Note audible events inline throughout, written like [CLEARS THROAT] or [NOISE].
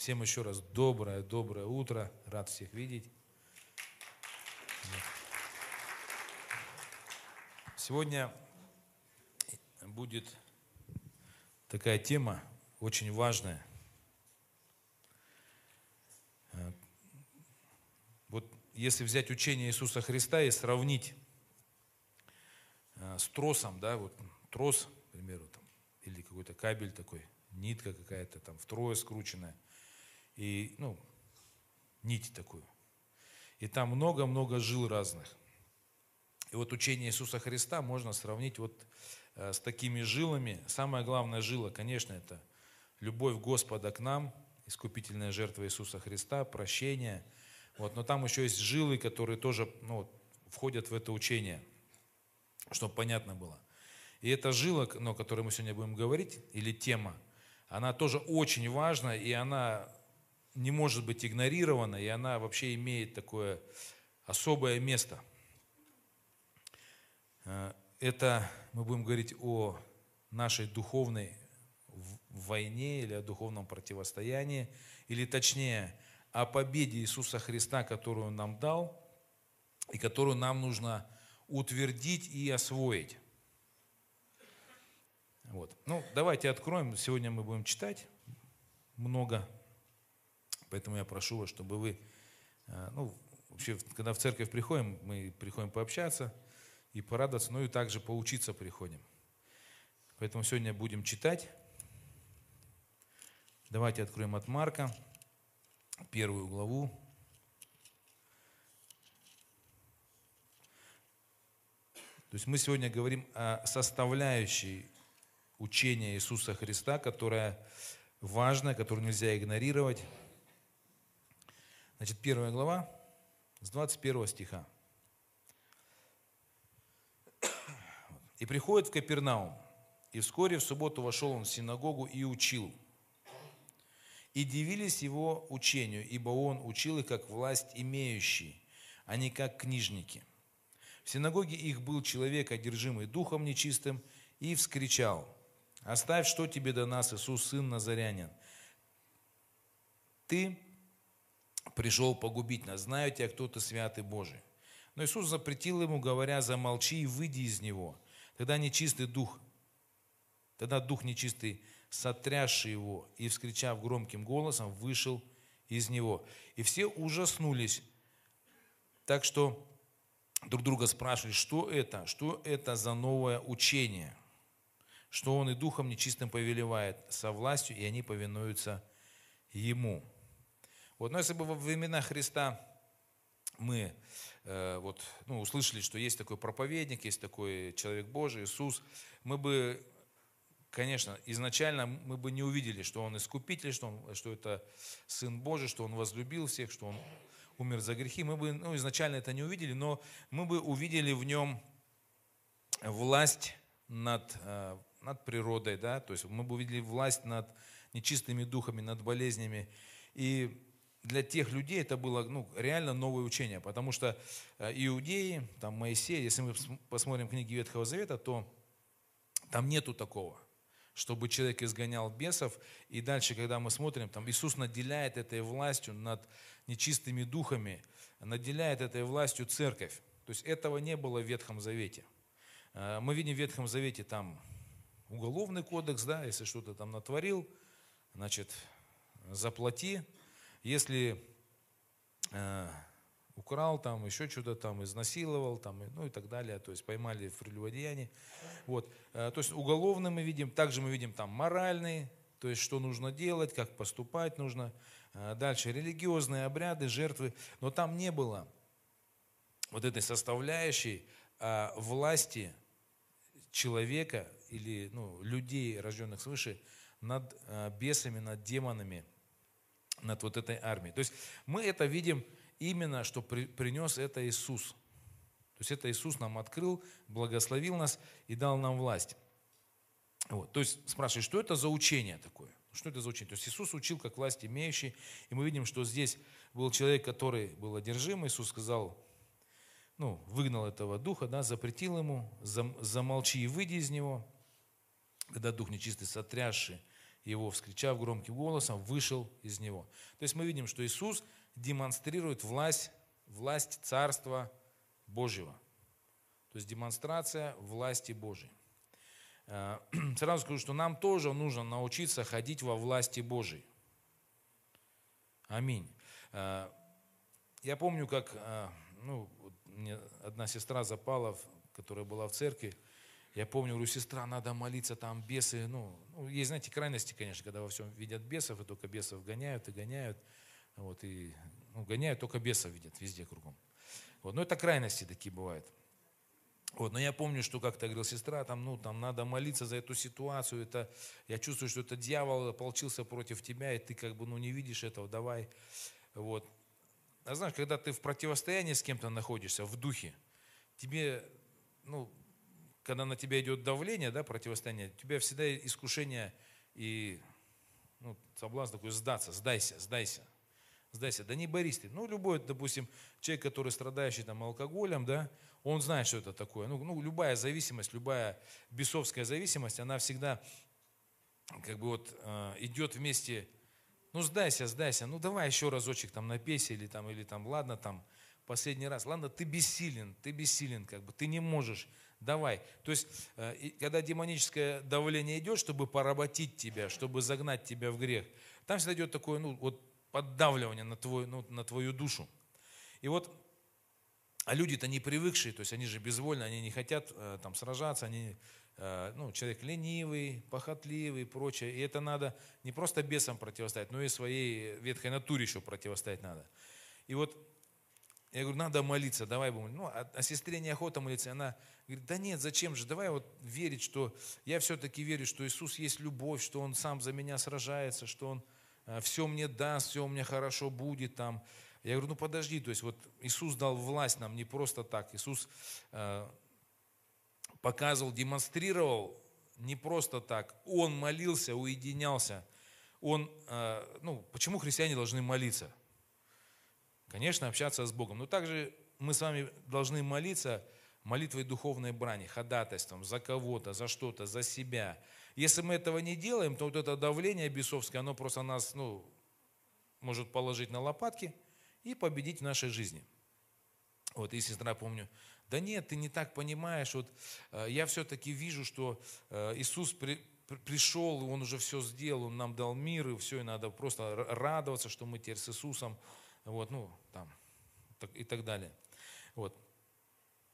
Всем еще раз доброе, доброе утро. Рад всех видеть. Сегодня будет такая тема очень важная. Вот если взять учение Иисуса Христа и сравнить э, с тросом, да, вот трос, к примеру, там, или какой-то кабель такой, нитка какая-то там втрое скрученная – и, ну, нить такую. И там много-много жил разных. И вот учение Иисуса Христа можно сравнить вот э, с такими жилами. Самая главная жила, конечно, это любовь Господа к нам, искупительная жертва Иисуса Христа, прощение. Вот, но там еще есть жилы, которые тоже ну, входят в это учение, чтобы понятно было. И эта жила, ну, о которой мы сегодня будем говорить, или тема, она тоже очень важна, и она не может быть игнорирована, и она вообще имеет такое особое место. Э, это мы будем говорить о нашей духовной войне или о духовном противостоянии, или точнее о победе Иисуса Христа, которую Он нам дал, и которую нам нужно утвердить и освоить. Вот. Ну, давайте откроем. Сегодня мы будем читать много Поэтому я прошу вас, чтобы вы, э, ну, вообще, когда в церковь приходим, мы приходим пообщаться и порадоваться, но и также поучиться приходим. Поэтому сегодня будем читать. Давайте откроем от Марка, первую главу. То есть мы сегодня говорим о составляющей учения Иисуса Христа, которая важная, которую нельзя игнорировать. Значит, первая глава с 21 стиха. «И приходит в Капернаум, и вскоре в субботу вошел он в синагогу и учил. И дивились его учению, ибо он учил их как власть имеющий, а не как книжники. В синагоге их был человек, одержимый духом нечистым, и вскричал, «Оставь, что тебе до нас, Иисус, сын Назарянин. Ты пришел погубить нас. Знаю тебя, кто ты святый Божий. Но Иисус запретил ему, говоря, замолчи и выйди из него. Тогда нечистый дух, тогда дух нечистый, сотрясший его и, вскричав громким голосом, вышел из него. И все ужаснулись, так что друг друга спрашивали, что это, что это за новое учение, что он и духом нечистым повелевает со властью, и они повинуются ему. Вот, но если бы во времена Христа мы э, вот, ну, услышали, что есть такой проповедник, есть такой человек Божий, Иисус, мы бы, конечно, изначально мы бы не увидели, что Он искупитель, что, он, что это Сын Божий, что Он возлюбил всех, что Он умер за грехи. Мы бы ну, изначально это не увидели, но мы бы увидели в Нем власть над, э, над природой, да, то есть мы бы увидели власть над нечистыми духами, над болезнями. И для тех людей это было ну, реально новое учение, потому что э, иудеи, там Моисей, если мы посмотрим книги Ветхого Завета, то там нету такого, чтобы человек изгонял бесов, и дальше, когда мы смотрим, там Иисус наделяет этой властью над нечистыми духами, наделяет этой властью церковь. То есть этого не было в Ветхом Завете. Э, мы видим в Ветхом Завете там уголовный кодекс, да, если что-то там натворил, значит, заплати, если э, украл там, еще что-то там, изнасиловал там, ну и так далее, то есть поймали в прелюбодеянии. Вот. Э, то есть уголовный мы видим, также мы видим там моральный, то есть что нужно делать, как поступать нужно. Э, дальше религиозные обряды, жертвы, но там не было вот этой составляющей э, власти человека или ну, людей, рожденных свыше, над э, бесами, над демонами, над вот этой армией. То есть мы это видим именно, что при, принес это Иисус. То есть это Иисус нам открыл, благословил нас и дал нам власть. Вот. То есть спрашивают, что это за учение такое? Что это за учение? То есть Иисус учил как власть имеющий, и мы видим, что здесь был человек, который был одержим, Иисус сказал, ну, выгнал этого духа, да, запретил ему, зам, замолчи и выйди из него, когда дух нечистый, сотрясший его, вскричав громким голосом, вышел из него. То есть мы видим, что Иисус демонстрирует власть, власть Царства Божьего. То есть демонстрация власти Божьей. Э, [CLEARS THROAT] сразу скажу, что нам тоже нужно научиться ходить во власти Божьей. Аминь. Э, я помню, как э, ну, одна сестра запала, которая была в церкви, я помню, говорю, сестра, надо молиться, там бесы, ну, ну, есть, знаете, крайности, конечно, когда во всем видят бесов, и только бесов гоняют и гоняют, вот, и, ну, гоняют, только бесов видят везде кругом. Вот, но это крайности такие бывают. Вот, но я помню, что как-то говорил сестра, там, ну, там надо молиться за эту ситуацию, это, я чувствую, что это дьявол ополчился против тебя, и ты как бы, ну, не видишь этого, давай, вот. А знаешь, когда ты в противостоянии с кем-то находишься, в духе, тебе, ну, когда на тебя идет давление, да, противостояние, у тебя всегда искушение и ну, соблазн такой сдаться, сдайся, сдайся, сдайся. Да не борись ты. Ну, любой, допустим, человек, который страдающий там алкоголем, да, он знает, что это такое. Ну, ну любая зависимость, любая бесовская зависимость, она всегда как бы вот э, идет вместе, ну, сдайся, сдайся, ну, давай еще разочек там напейся или там, или там, ладно, там, последний раз, ладно, ты бессилен, ты бессилен, как бы, ты не можешь, давай. То есть, э, когда демоническое давление идет, чтобы поработить тебя, чтобы загнать тебя в грех, там всегда идет такое, ну, вот поддавливание на, твой, ну, на твою душу. И вот, а люди-то не привыкшие, то есть они же безвольны, они не хотят э, там сражаться, они, э, ну, человек ленивый, похотливый и прочее. И это надо не просто бесам противостоять, но и своей ветхой натуре еще противостоять надо. И вот я говорю, надо молиться, давай будем. Ну, а, а сестре неохота молиться. Она говорит, да нет, зачем же, давай вот верить, что я все-таки верю, что Иисус есть любовь, что Он сам за меня сражается, что Он э, все мне даст, все у меня хорошо будет там. Я говорю, ну подожди, то есть вот Иисус дал власть нам не просто так. Иисус э, показывал, демонстрировал не просто так. Он молился, уединялся. Он, э, ну, почему христиане должны молиться? Конечно, общаться с Богом. Но также мы с вами должны молиться молитвой духовной брани, ходатайством за кого-то, за что-то, за себя. Если мы этого не делаем, то вот это давление бесовское, оно просто нас ну, может положить на лопатки и победить в нашей жизни. Вот, и сестра, помню, да нет, ты не так понимаешь, вот э, я все-таки вижу, что э, Иисус при, пришел, Он уже все сделал, Он нам дал мир, и все, и надо просто радоваться, что мы теперь с Иисусом вот, ну, там, и так далее. Вот.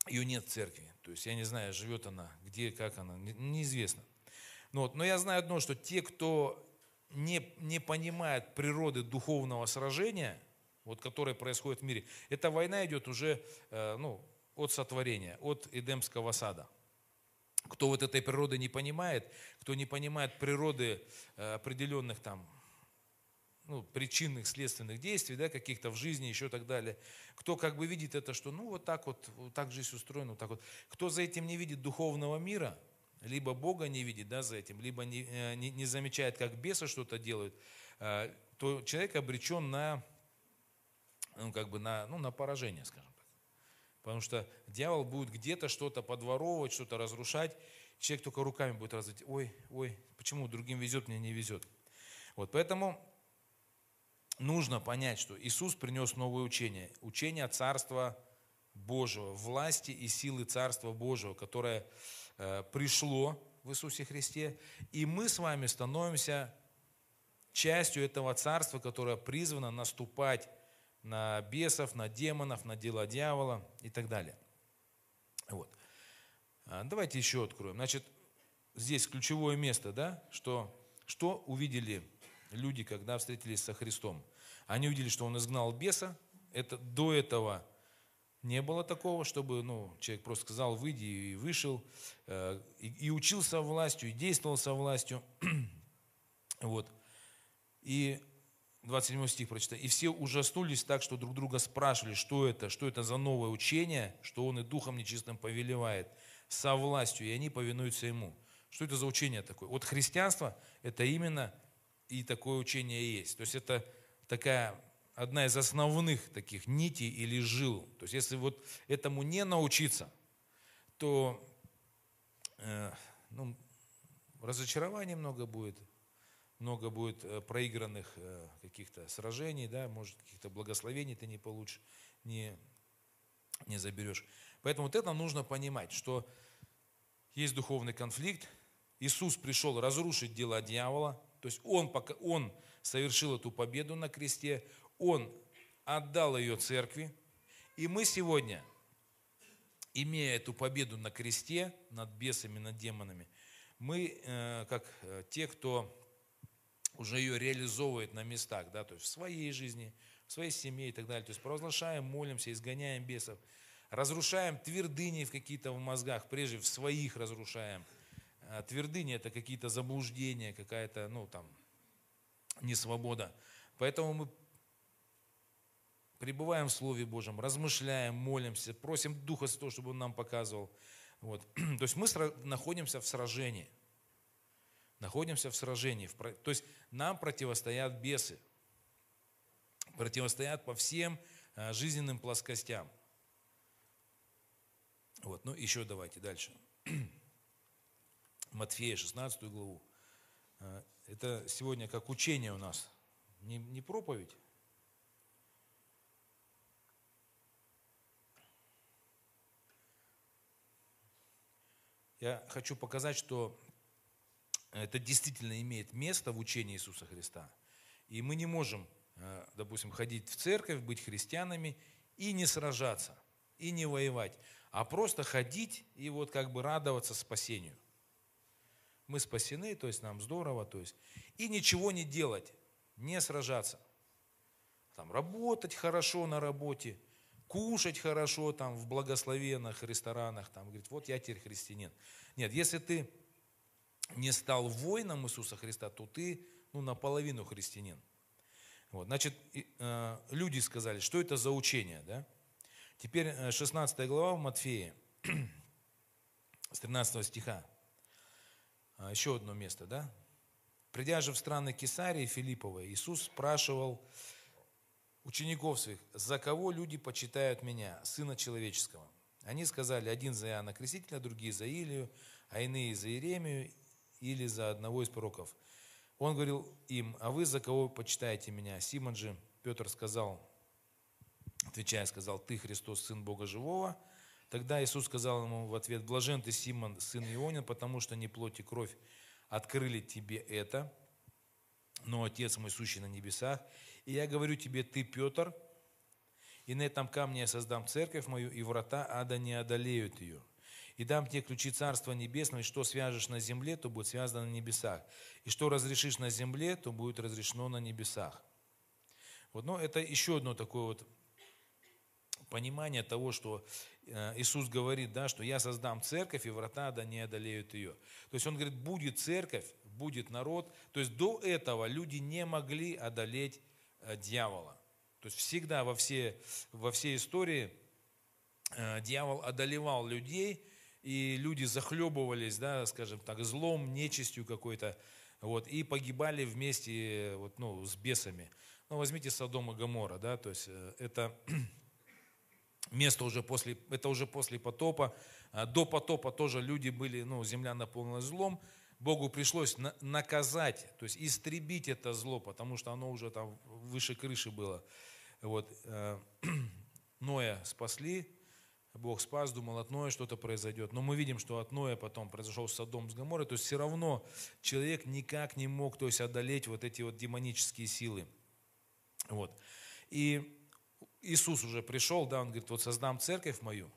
Ее нет в церкви, то есть я не знаю, живет она, где, как она, неизвестно. Но, вот, но я знаю одно, что те, кто не, не понимает природы духовного сражения, вот, которое происходит в мире, эта война идет уже э, ну, от сотворения, от Эдемского сада. Кто вот этой природы не понимает, кто не понимает природы э, определенных там ну, причинных, следственных действий, да, каких-то в жизни, еще так далее. Кто как бы видит это, что ну вот так вот, вот так жизнь устроена, вот так вот. Кто за этим не видит духовного мира, либо Бога не видит да, за этим, либо не, э, не, не замечает, как бесы что-то делают, э, то человек обречен на, ну, как бы на, ну, на поражение, скажем так. Потому что дьявол будет где-то что-то подворовывать, что-то разрушать. Человек только руками будет развить. Ой, ой, почему другим везет, мне не везет. Вот поэтому нужно понять, что Иисус принес новое учение. Учение Царства Божьего, власти и силы Царства Божьего, которое э, пришло в Иисусе Христе. И мы с вами становимся частью этого Царства, которое призвано наступать на бесов, на демонов, на дела дьявола и так далее. Вот. А, давайте еще откроем. Значит, здесь ключевое место, да, что, что увидели люди, когда встретились со Христом. Они увидели, что он изгнал беса. Это, до этого не было такого, чтобы ну, человек просто сказал, выйди и вышел, э, и, и учился властью, и действовал со властью. [CLEARS THROAT] вот. И 27 стих прочитай. «И все ужаснулись так, что друг друга спрашивали, что это, что это за новое учение, что он и духом нечистым повелевает, со властью, и они повинуются ему». Что это за учение такое? Вот христианство – это именно и такое учение есть. То есть это такая одна из основных таких нитей или жил. То есть если вот этому не научиться, то э, ну, разочарования много будет, много будет э, проигранных э, каких-то сражений, да, может, каких-то благословений ты не получишь, не, не заберешь. Поэтому вот это нужно понимать, что есть духовный конфликт. Иисус пришел разрушить дела дьявола, то есть он, пока, он совершил эту победу на кресте, он отдал ее церкви, и мы сегодня, имея эту победу на кресте над бесами, над демонами, мы, э, как э, те, кто уже ее реализовывает на местах, да, то есть в своей жизни, в своей семье и так далее. То есть провозглашаем, молимся, изгоняем бесов, разрушаем твердыни в какие-то в мозгах, прежде в своих разрушаем. А твердыни это какие-то заблуждения, какая-то, ну там, несвобода. Поэтому мы пребываем в Слове Божьем, размышляем, молимся, просим Духа Святого, чтобы Он нам показывал. Вот. [CLEARS THROAT] То есть мы находимся в сражении находимся в сражении. То есть нам противостоят бесы, противостоят по всем а, жизненным плоскостям. Вот, ну еще давайте дальше. [CLEARS THROAT] Матфея, 16 главу. А, это сегодня как учение у нас, не, не проповедь. Я хочу показать, что это действительно имеет место в учении Иисуса Христа. И мы не можем, э, допустим, ходить в церковь, быть христианами и не сражаться, и не воевать, а просто ходить и вот как бы радоваться спасению. Мы спасены, то есть нам здорово, то есть, и ничего не делать, не сражаться. Там, работать хорошо на работе, кушать хорошо там в благословенных ресторанах, там, говорит, вот я теперь христианин. Нет, если ты не стал воином Иисуса Христа, то ты ну, наполовину христианин. Вот, значит, э, люди сказали, что это за учение, да? Теперь 16 э, глава в Матфея, [CLEARS THROAT] с 13 стиха. А, еще одно место, да? Придя же в страны Кесарии Филипповой, Иисус спрашивал учеников своих, за кого люди почитают меня, Сына Человеческого? Они сказали, один за Иоанна Крестителя, другие за Илию, а иные за Иеремию или за одного из пророков. Он говорил им, а вы за кого почитаете меня? Симон же, Петр сказал, отвечая, сказал, ты Христос, Сын Бога Живого. Тогда Иисус сказал ему в ответ, блажен ты, Симон, сын Ионин, потому что не плоть и кровь открыли тебе это, но Отец мой, сущий на небесах. И я говорю тебе, ты, Петр, и на этом камне я создам церковь мою, и врата ада не одолеют ее и дам тебе ключи Царства Небесного, и что свяжешь на земле, то будет связано на небесах, и что разрешишь на земле, то будет разрешено на небесах. Вот, но это еще одно такое вот понимание того, что э, Иисус говорит, да, что я создам церковь, и врата да не одолеют ее. То есть Он говорит, будет церковь, будет народ. То есть до этого люди не могли одолеть э, дьявола. То есть всегда во, все, во всей истории э, дьявол одолевал людей, и люди захлебывались, да, скажем так, злом, нечистью какой-то, вот, и погибали вместе вот, ну, с бесами. Ну, возьмите Содом и Гомора, да, то есть это место уже после, это уже после потопа. А до потопа тоже люди были, ну, земля наполнена злом. Богу пришлось наказать, то есть истребить это зло, потому что оно уже там выше крыши было. Вот. Э, [CLEARS THROAT] Ноя спасли, Бог спас, думал, от Ноя что-то произойдет. Но мы видим, что от Ноя потом произошел Содом с Гоморрой. То есть все равно человек никак не мог то есть, одолеть вот эти вот демонические силы. Вот. И Иисус уже пришел, да, он говорит, вот создам церковь мою,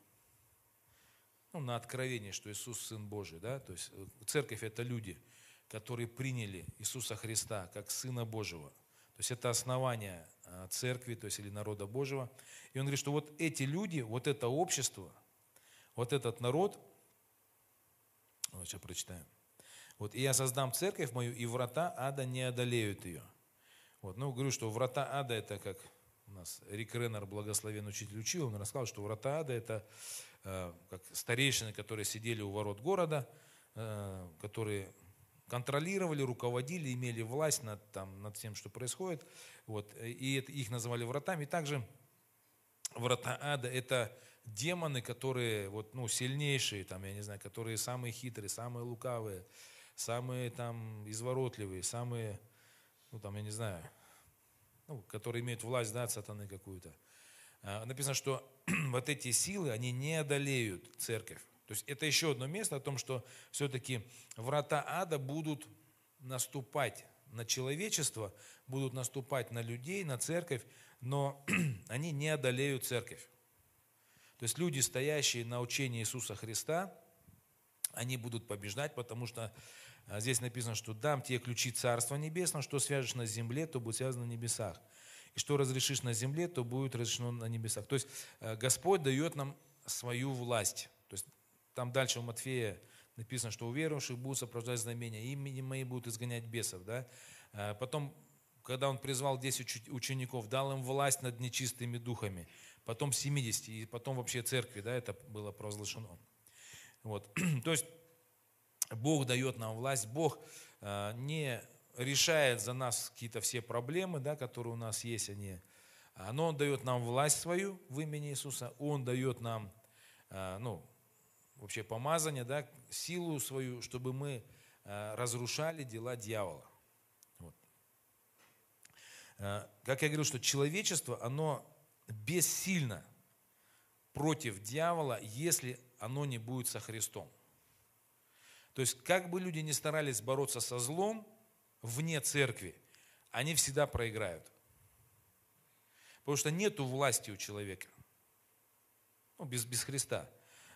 ну, на откровение, что Иисус Сын Божий, да, то есть э, церковь это люди, которые приняли Иисуса Христа как Сына Божьего. То есть это основание а, церкви, то есть или народа Божьего. И он говорит, что вот эти люди, вот это общество, вот этот народ, вот сейчас прочитаем. Вот, и я создам церковь мою, и врата ада не одолеют ее. Вот, ну, говорю, что врата ада это как у нас Рик Реннер, благословенный учитель, учил, он рассказал, что врата ада это э, как старейшины, которые сидели у ворот города, э, которые контролировали, руководили, имели власть над, там, над тем, что происходит. Вот, и это, их называли вратами. И также врата ада – это демоны, которые вот, ну, сильнейшие, там, я не знаю, которые самые хитрые, самые лукавые, самые там изворотливые, самые, ну там, я не знаю, ну, которые имеют власть, да, от сатаны какую-то. А, написано, что [CLEARS THROAT] вот эти силы, они не одолеют церковь. То есть это еще одно место о том, что все-таки врата ада будут наступать на человечество, будут наступать на людей, на церковь, но [CLEARS THROAT] они не одолеют церковь. То есть люди, стоящие на учении Иисуса Христа, они будут побеждать, потому что здесь написано, что дам тебе ключи Царства Небесного, что свяжешь на земле, то будет связано на небесах. И что разрешишь на земле, то будет разрешено на небесах. То есть э, Господь дает нам свою власть. То есть там дальше у Матфея написано, что у верующих будут сопровождать знамения, имени мои будут изгонять бесов. Да? А потом, когда он призвал 10 учеников, дал им власть над нечистыми духами, потом 70, и потом вообще церкви, да, это было провозглашено. Вот. [CLEARS THROAT] То есть Бог дает нам власть, Бог а, не решает за нас какие-то все проблемы, да, которые у нас есть, они, но Он дает нам власть свою в имени Иисуса, Он дает нам, а, ну, вообще помазание, да, силу свою, чтобы мы а, разрушали дела дьявола. Вот. Как я говорил, что человечество, оно бессильно против дьявола, если оно не будет со Христом. То есть, как бы люди ни старались бороться со злом вне церкви, они всегда проиграют. Потому что нету власти у человека. Ну, без, без Христа.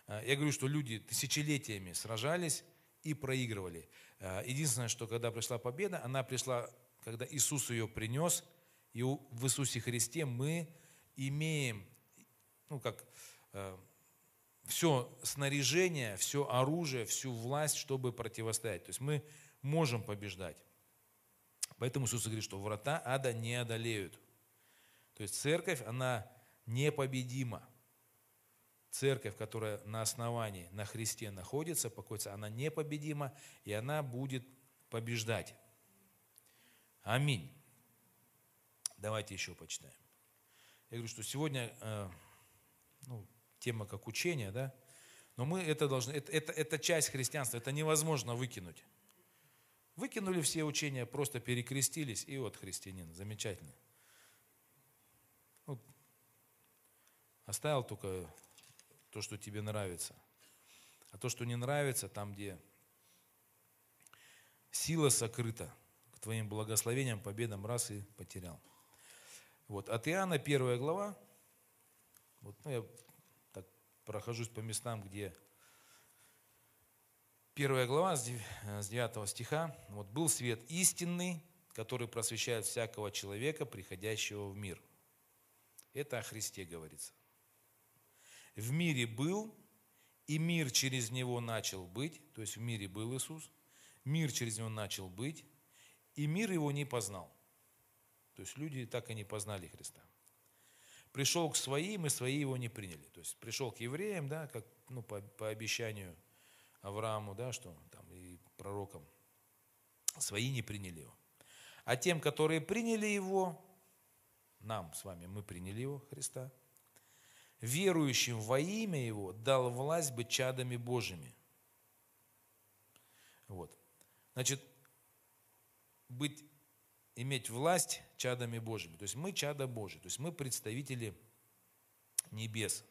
А, я говорю, что люди тысячелетиями сражались и проигрывали. А, единственное, что когда пришла победа, она пришла, когда Иисус ее принес, и в Иисусе Христе мы имеем, ну как, э, все снаряжение, все оружие, всю власть, чтобы противостоять. То есть мы можем побеждать. Поэтому Иисус говорит, что врата ада не одолеют. То есть церковь, она непобедима. Церковь, которая на основании, на Христе находится, покоится, она непобедима, и она будет побеждать. Аминь. Давайте еще почитаем. Я говорю, что сегодня э, ну, тема как учение, да, но мы это должны, это, это, это часть христианства, это невозможно выкинуть. Выкинули все учения, просто перекрестились, и вот христианин, замечательно. Вот. Оставил только то, что тебе нравится. А то, что не нравится, там, где сила сокрыта, к твоим благословениям, победам, раз и потерял. Вот. От Иоанна первая глава, вот, ну, я прохожусь по местам, где первая глава с 9 стиха, вот, был свет истинный, который просвещает всякого человека, приходящего в мир. Это о Христе говорится. В мире был, и мир через него начал быть, то есть в мире был Иисус, мир через него начал быть, и мир его не познал. То есть люди так и не познали Христа. Пришел к своим, и свои его не приняли. То есть пришел к евреям, да, как ну, по, по обещанию Аврааму, да, что там и пророкам, свои не приняли его. А тем, которые приняли его, нам с вами, мы приняли его, Христа, верующим во имя его дал власть быть чадами Божьими. Вот. Значит, быть иметь власть чадами Божьими. То есть мы чада Божьи, то есть мы представители небес.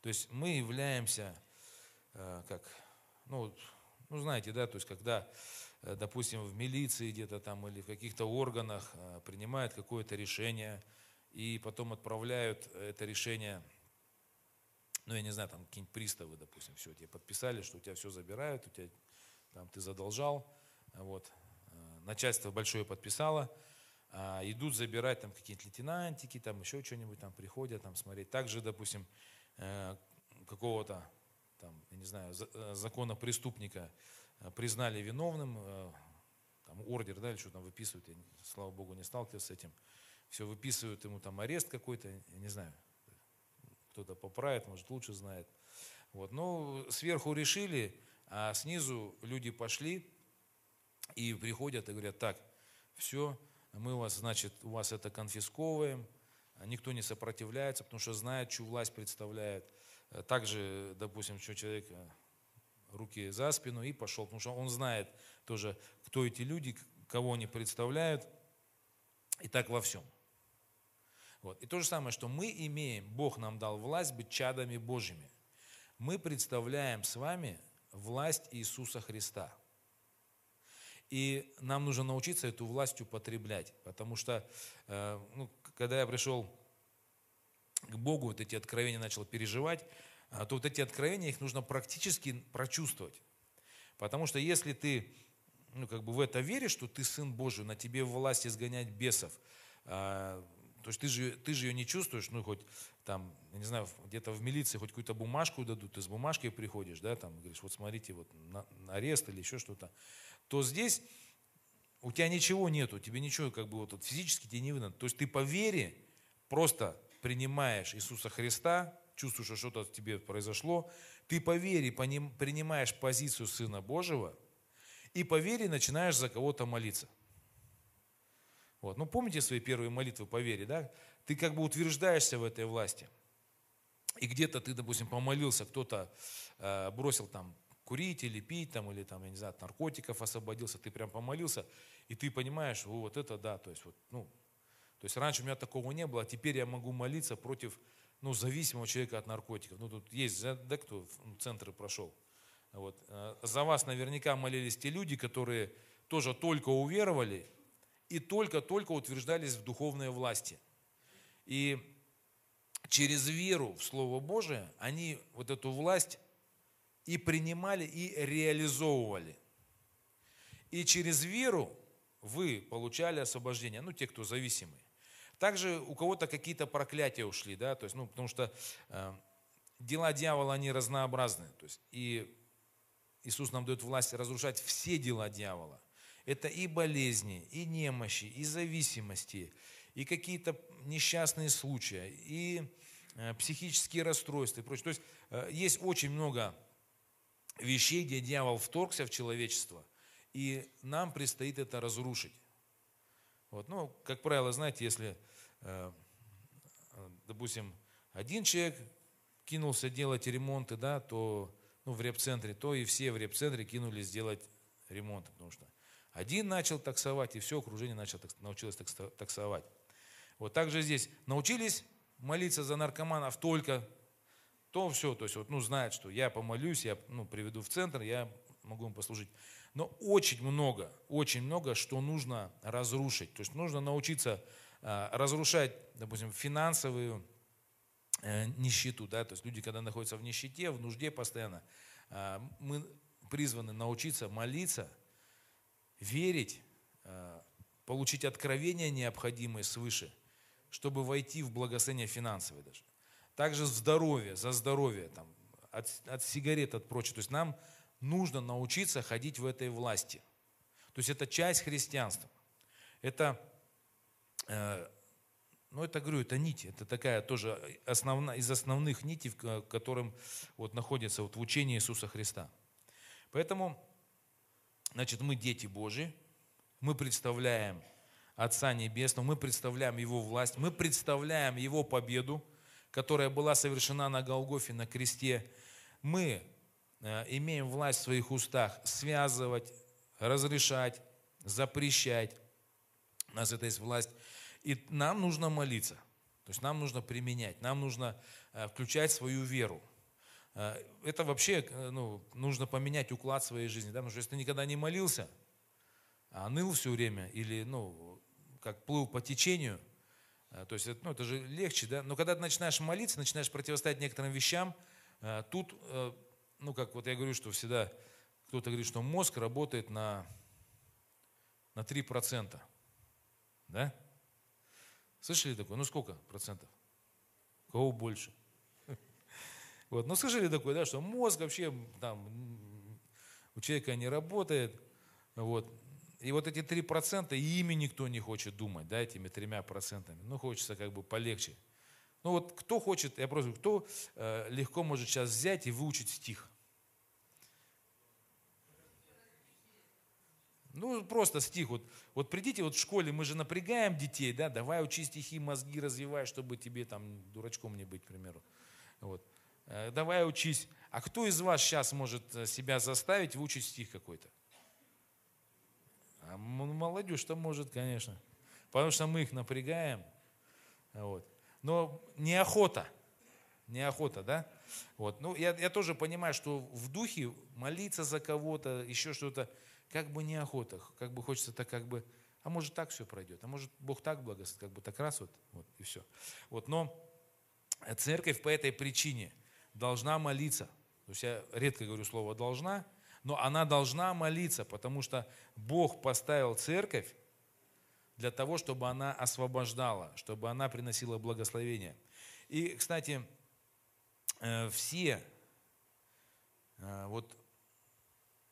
То есть мы являемся, э, как, ну, ну знаете, да, то есть когда, э, допустим, в милиции где-то там или в каких-то органах э, принимают какое-то решение и потом отправляют это решение, ну, я не знаю, там какие-нибудь приставы, допустим, все, тебе подписали, что у тебя все забирают, у тебя там ты задолжал, вот, начальство большое подписало, а, идут забирать там какие-то лейтенантики, там еще что-нибудь там приходят, там смотреть. Также, допустим, э, какого-то там, я не знаю, э, закона преступника э, признали виновным, там ордер, да, или что там выписывают, я, слава богу, не сталкивался с этим. Все выписывают ему там арест какой-то, я не знаю, кто-то поправит, может лучше знает. Вот. Но сверху решили, а снизу люди пошли, и приходят и говорят, так, все, мы вас, значит, у вас это конфисковываем, никто не сопротивляется, потому что знает, чью власть представляет. Также, допустим, что человек руки за спину и пошел, потому что он знает тоже, кто эти люди, кого они представляют, и так во всем. Вот. И то же самое, что мы имеем, Бог нам дал власть быть чадами Божьими. Мы представляем с вами власть Иисуса Христа. И нам нужно научиться эту власть употреблять, потому что, э, ну, когда я пришел к Богу, вот эти откровения начал переживать, а, то вот эти откровения, их нужно практически прочувствовать. Потому что если ты ну, как бы в это веришь, что ты Сын Божий, на тебе власть изгонять бесов, а, то есть ты же, ты же ее не чувствуешь, ну, хоть там, я не знаю, где-то в милиции хоть какую-то бумажку дадут, ты с бумажкой приходишь, да, там, говоришь, вот смотрите, вот на, на арест или еще что-то, то здесь у тебя ничего нету, тебе ничего как бы вот, вот физически тебе не выдано. То есть ты по вере просто принимаешь Иисуса Христа, чувствуешь, что что-то тебе произошло, ты по вере принимаешь позицию Сына Божьего, и по вере начинаешь за кого-то молиться – вот. Ну, помните свои первые молитвы по вере, да? Ты как бы утверждаешься в этой власти. И где-то ты, допустим, помолился, кто-то э, бросил там курить или пить, там, или там, я не знаю, от наркотиков освободился, ты прям помолился, и ты понимаешь, вот это да, то есть вот, ну, то есть раньше у меня такого не было, а теперь я могу молиться против, ну, зависимого человека от наркотиков. Ну, тут есть, да, кто в центры прошел. Вот. Э, за вас наверняка молились те люди, которые тоже только уверовали, и только-только утверждались в духовной власти. И через веру в Слово Божие они вот эту власть и принимали, и реализовывали. И через веру вы получали освобождение, ну, те, кто зависимые. Также у кого-то какие-то проклятия ушли, да, то есть, ну, потому что э, дела дьявола, они разнообразны. То есть, и Иисус нам дает власть разрушать все дела дьявола. Это и болезни, и немощи, и зависимости, и какие-то несчастные случаи, и э, психические расстройства и прочее. То есть э, есть очень много вещей, где дьявол вторгся в человечество, и нам предстоит это разрушить. Вот. Ну, как правило, знаете, если, э, допустим, один человек кинулся делать ремонты, да, то ну, в репцентре, то и все в репцентре кинулись делать ремонт, потому что один начал таксовать, и все окружение начало, научилось таксовать. Вот так же здесь научились молиться за наркоманов только, то все, то есть вот, ну, знают, что я помолюсь, я ну, приведу в центр, я могу им послужить. Но очень много, очень много, что нужно разрушить. То есть нужно научиться э, разрушать, допустим, финансовую э, нищету. Да? То есть люди, когда находятся в нищете, в нужде постоянно, э, мы призваны научиться молиться – верить, э, получить откровения необходимые свыше, чтобы войти в благословение финансовое даже. Также здоровье, за здоровье, там, от, от сигарет, от прочего. То есть нам нужно научиться ходить в этой власти. То есть это часть христианства. Это, э, ну это, говорю, это нить, это такая тоже основная, из основных нитей, в котором вот находится вот в учении Иисуса Христа. Поэтому Значит, мы дети Божьи, мы представляем Отца Небесного, мы представляем Его власть, мы представляем Его победу, которая была совершена на Голгофе, на кресте. Мы э, имеем власть в своих устах связывать, разрешать, запрещать. У нас это есть власть. И нам нужно молиться. То есть нам нужно применять, нам нужно э, включать свою веру. Э, это вообще э, ну, нужно поменять уклад своей жизни. Да? Потому что если ты никогда не молился, а ныл все время, или ну, как плыл по течению, э, то есть ну, это же легче, да? Но когда ты начинаешь молиться, начинаешь противостоять некоторым вещам, тут, ну как вот я говорю, что всегда кто-то говорит, что мозг работает на, на 3%. Да? Слышали такое? Ну сколько процентов? У кого больше? Вот. Но слышали такое, да, что мозг вообще там у человека не работает. Вот. И вот эти 3%, и ими никто не хочет думать, да, этими тремя процентами. Ну, хочется как бы полегче. Ну вот кто хочет, я просто кто э, легко может сейчас взять и выучить стих? Ну, просто стих. Вот, вот придите, вот в школе мы же напрягаем детей, да, давай учи стихи, мозги развивай, чтобы тебе там дурачком не быть, к примеру. Вот. Э, давай учись. А кто из вас сейчас может э, себя заставить выучить стих какой-то? А молодежь-то может, конечно. Потому что мы их напрягаем. Вот. Но неохота. Неохота, да? Вот. Ну, я, я тоже понимаю, что в духе молиться за кого-то, еще что-то, как бы неохота, как бы хочется так как бы, а может так все пройдет, а может Бог так благословит, как бы так раз вот, вот и все. Вот, но церковь по этой причине должна молиться. То есть я редко говорю слово «должна», но она должна молиться, потому что Бог поставил церковь для того, чтобы она освобождала, чтобы она приносила благословение. И, кстати, э, все э, вот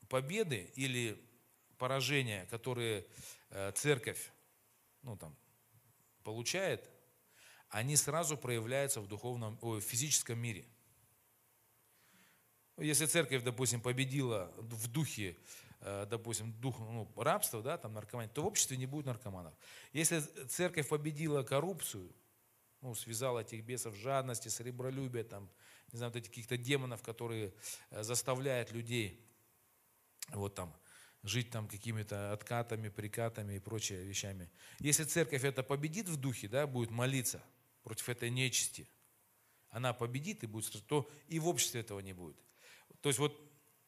победы или поражения, которые э, церковь ну, там, получает, они сразу проявляются в духовном, о, в физическом мире. Если церковь, допустим, победила в духе, э, допустим, дух ну, рабства, да, там наркомания, то в обществе не будет наркоманов. Если церковь победила коррупцию, ну, связала этих бесов жадности, сребролюбия, там, не знаю, вот этих каких-то демонов, которые э, заставляют людей вот там жить там какими-то откатами, прикатами и прочими вещами. Если церковь это победит в духе, да, будет молиться против этой нечисти, она победит и будет, то и в обществе этого не будет. То есть вот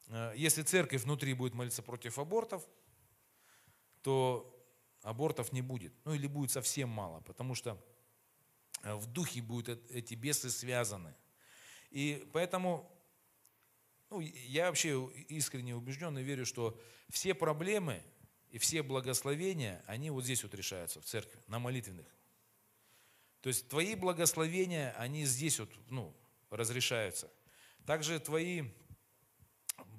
э, если церковь внутри будет молиться против абортов, то абортов не будет. Ну или будет совсем мало, потому что э, в духе будут эти бесы связаны. И поэтому ну, я вообще искренне убежден и верю, что все проблемы и все благословения, они вот здесь вот решаются, в церкви, на молитвенных. То есть твои благословения, они здесь вот, ну, разрешаются. Также твои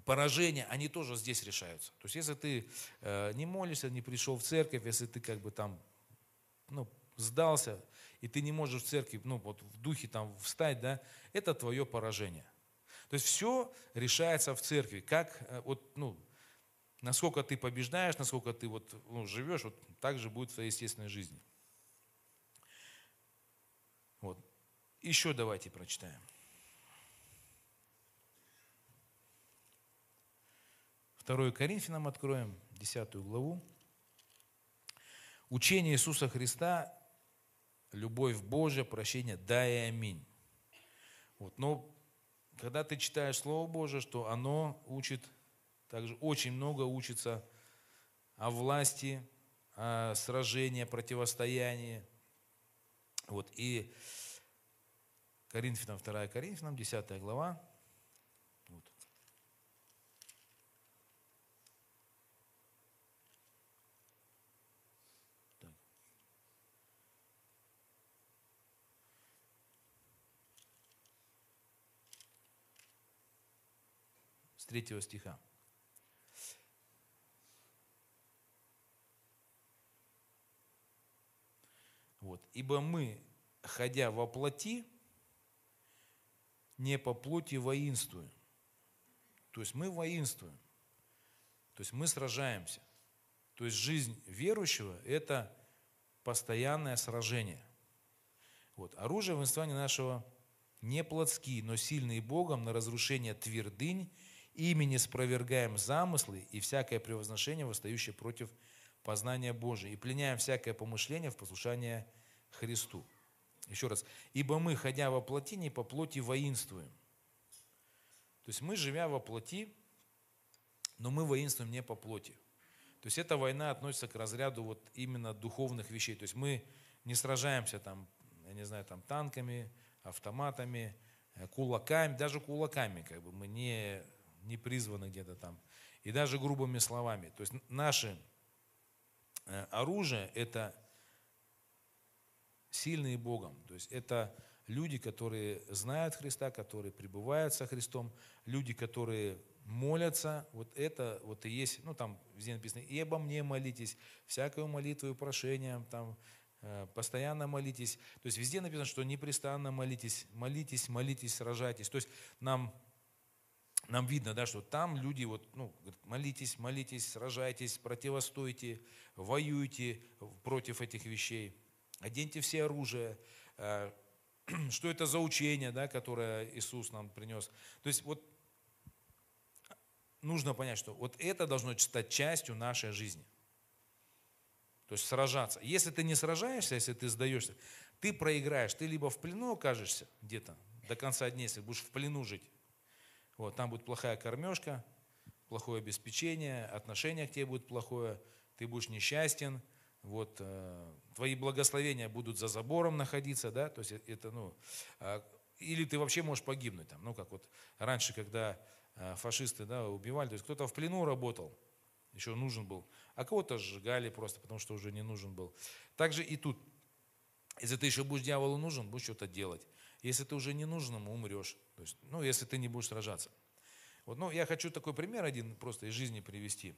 поражения, они тоже здесь решаются. То есть если ты э, не молишься, не пришел в церковь, если ты как бы там, ну, сдался, и ты не можешь в церкви, ну, вот в духе там встать, да, это твое поражение. То есть все решается в церкви. Как, э, вот, ну, насколько ты побеждаешь, насколько ты вот, ну, живешь, вот так же будет в твоей естественной жизни. Вот. Еще давайте прочитаем. Вторую Коринфянам откроем, 10 главу. Учение Иисуса Христа, любовь Божия, прощение, да и аминь. Вот, но когда ты читаешь Слово Божие, что оно учит, также очень много учится о власти, о сражении, противостоянии. Вот, и Коринфянам, 2 Коринфянам, 10 глава, 3 стиха. Вот. «Ибо мы, ходя во плоти, не по плоти воинствуем». То есть мы воинствуем. То есть мы сражаемся. То есть жизнь верующего – это постоянное сражение. Вот. Оружие воинства нашего не плотские, но сильные Богом на разрушение твердынь Ими спровергаем замыслы и всякое превозношение, восстающее против познания Божия, и пленяем всякое помышление в послушание Христу. Еще раз. Ибо мы, ходя во плоти, не по плоти воинствуем. То есть мы, живя во плоти, но мы воинствуем не по плоти. То есть эта война относится к разряду вот именно духовных вещей. То есть мы не сражаемся там, я не знаю, там танками, автоматами, э, кулаками, даже кулаками, как бы мы не не призваны где-то там. И даже грубыми словами. То есть наше э, оружие – это сильные Богом. То есть это люди, которые знают Христа, которые пребывают со Христом, люди, которые молятся, вот это вот и есть, ну там везде написано, и обо мне молитесь, всякую молитву и прошение, там, э, постоянно молитесь. То есть везде написано, что непрестанно молитесь, молитесь, молитесь, сражайтесь. То есть нам нам видно, да, что там люди вот, ну, молитесь, молитесь, сражайтесь, противостойте, воюйте против этих вещей, оденьте все оружие. Э, [CLEARS THROAT] что это за учение, да, которое Иисус нам принес. То есть вот нужно понять, что вот это должно стать частью нашей жизни. То есть сражаться. Если ты не сражаешься, если ты сдаешься, ты проиграешь. Ты либо в плену окажешься где-то до конца дней, если будешь в плену жить. Вот, там будет плохая кормежка, плохое обеспечение, отношение к тебе будет плохое, ты будешь несчастен, вот, э, твои благословения будут за забором находиться, да, то есть это, ну, э, или ты вообще можешь погибнуть там, ну, как вот раньше, когда э, фашисты, да, убивали, то есть кто-то в плену работал, еще нужен был, а кого-то сжигали просто, потому что уже не нужен был. Также и тут, если ты еще будешь дьяволу нужен, будешь что-то делать. Если ты уже не нужен ему, умрешь. То есть, ну, если ты не будешь сражаться. Вот, ну, я хочу такой пример один просто из жизни привести.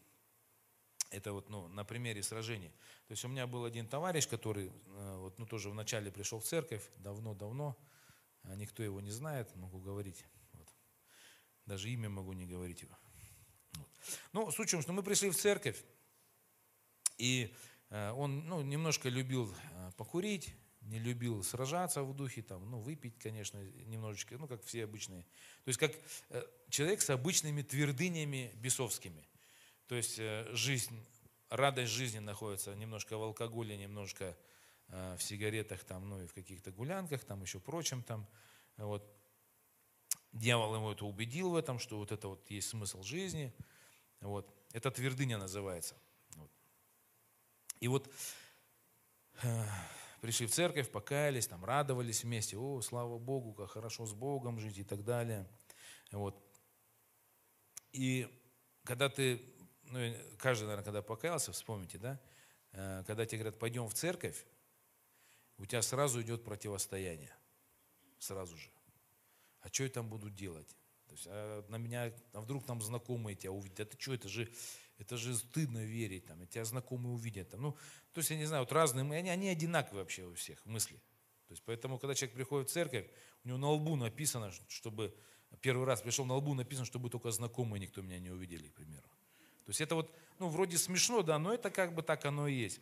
Это вот, ну, на примере сражений. То есть у меня был один товарищ, который, э, вот, ну, тоже вначале пришел в церковь, давно-давно, а никто его не знает, могу говорить. Вот. Даже имя могу не говорить его. Вот. Ну, суть в чем, что мы пришли в церковь, и э, он, ну, немножко любил э, покурить, не любил сражаться в духе, там, ну, выпить, конечно, немножечко, ну, как все обычные. То есть, как э, человек с обычными твердынями бесовскими. То есть, э, жизнь, радость жизни находится немножко в алкоголе, немножко э, в сигаретах, там, ну, и в каких-то гулянках, там, еще прочем, там, вот. Дьявол ему это убедил в этом, что вот это вот есть смысл жизни, вот. Это твердыня называется. Вот. И вот пришли в церковь, покаялись, там радовались вместе, о, слава Богу, как хорошо с Богом жить и так далее. Вот. И когда ты, ну, каждый, наверное, когда покаялся, вспомните, да, э, когда тебе говорят, пойдем в церковь, у тебя сразу идет противостояние, сразу же. А что я там буду делать? То есть, а на меня, а вдруг там знакомые тебя увидят, это что, это же это же стыдно верить, там, и тебя знакомые увидят. Там. Ну, то есть, я не знаю, вот разные, они, они одинаковые вообще у всех мысли. То есть, поэтому, когда человек приходит в церковь, у него на лбу написано, чтобы первый раз пришел на лбу написано, чтобы только знакомые никто меня не увидели, к примеру. То есть это вот, ну, вроде смешно, да, но это как бы так оно и есть.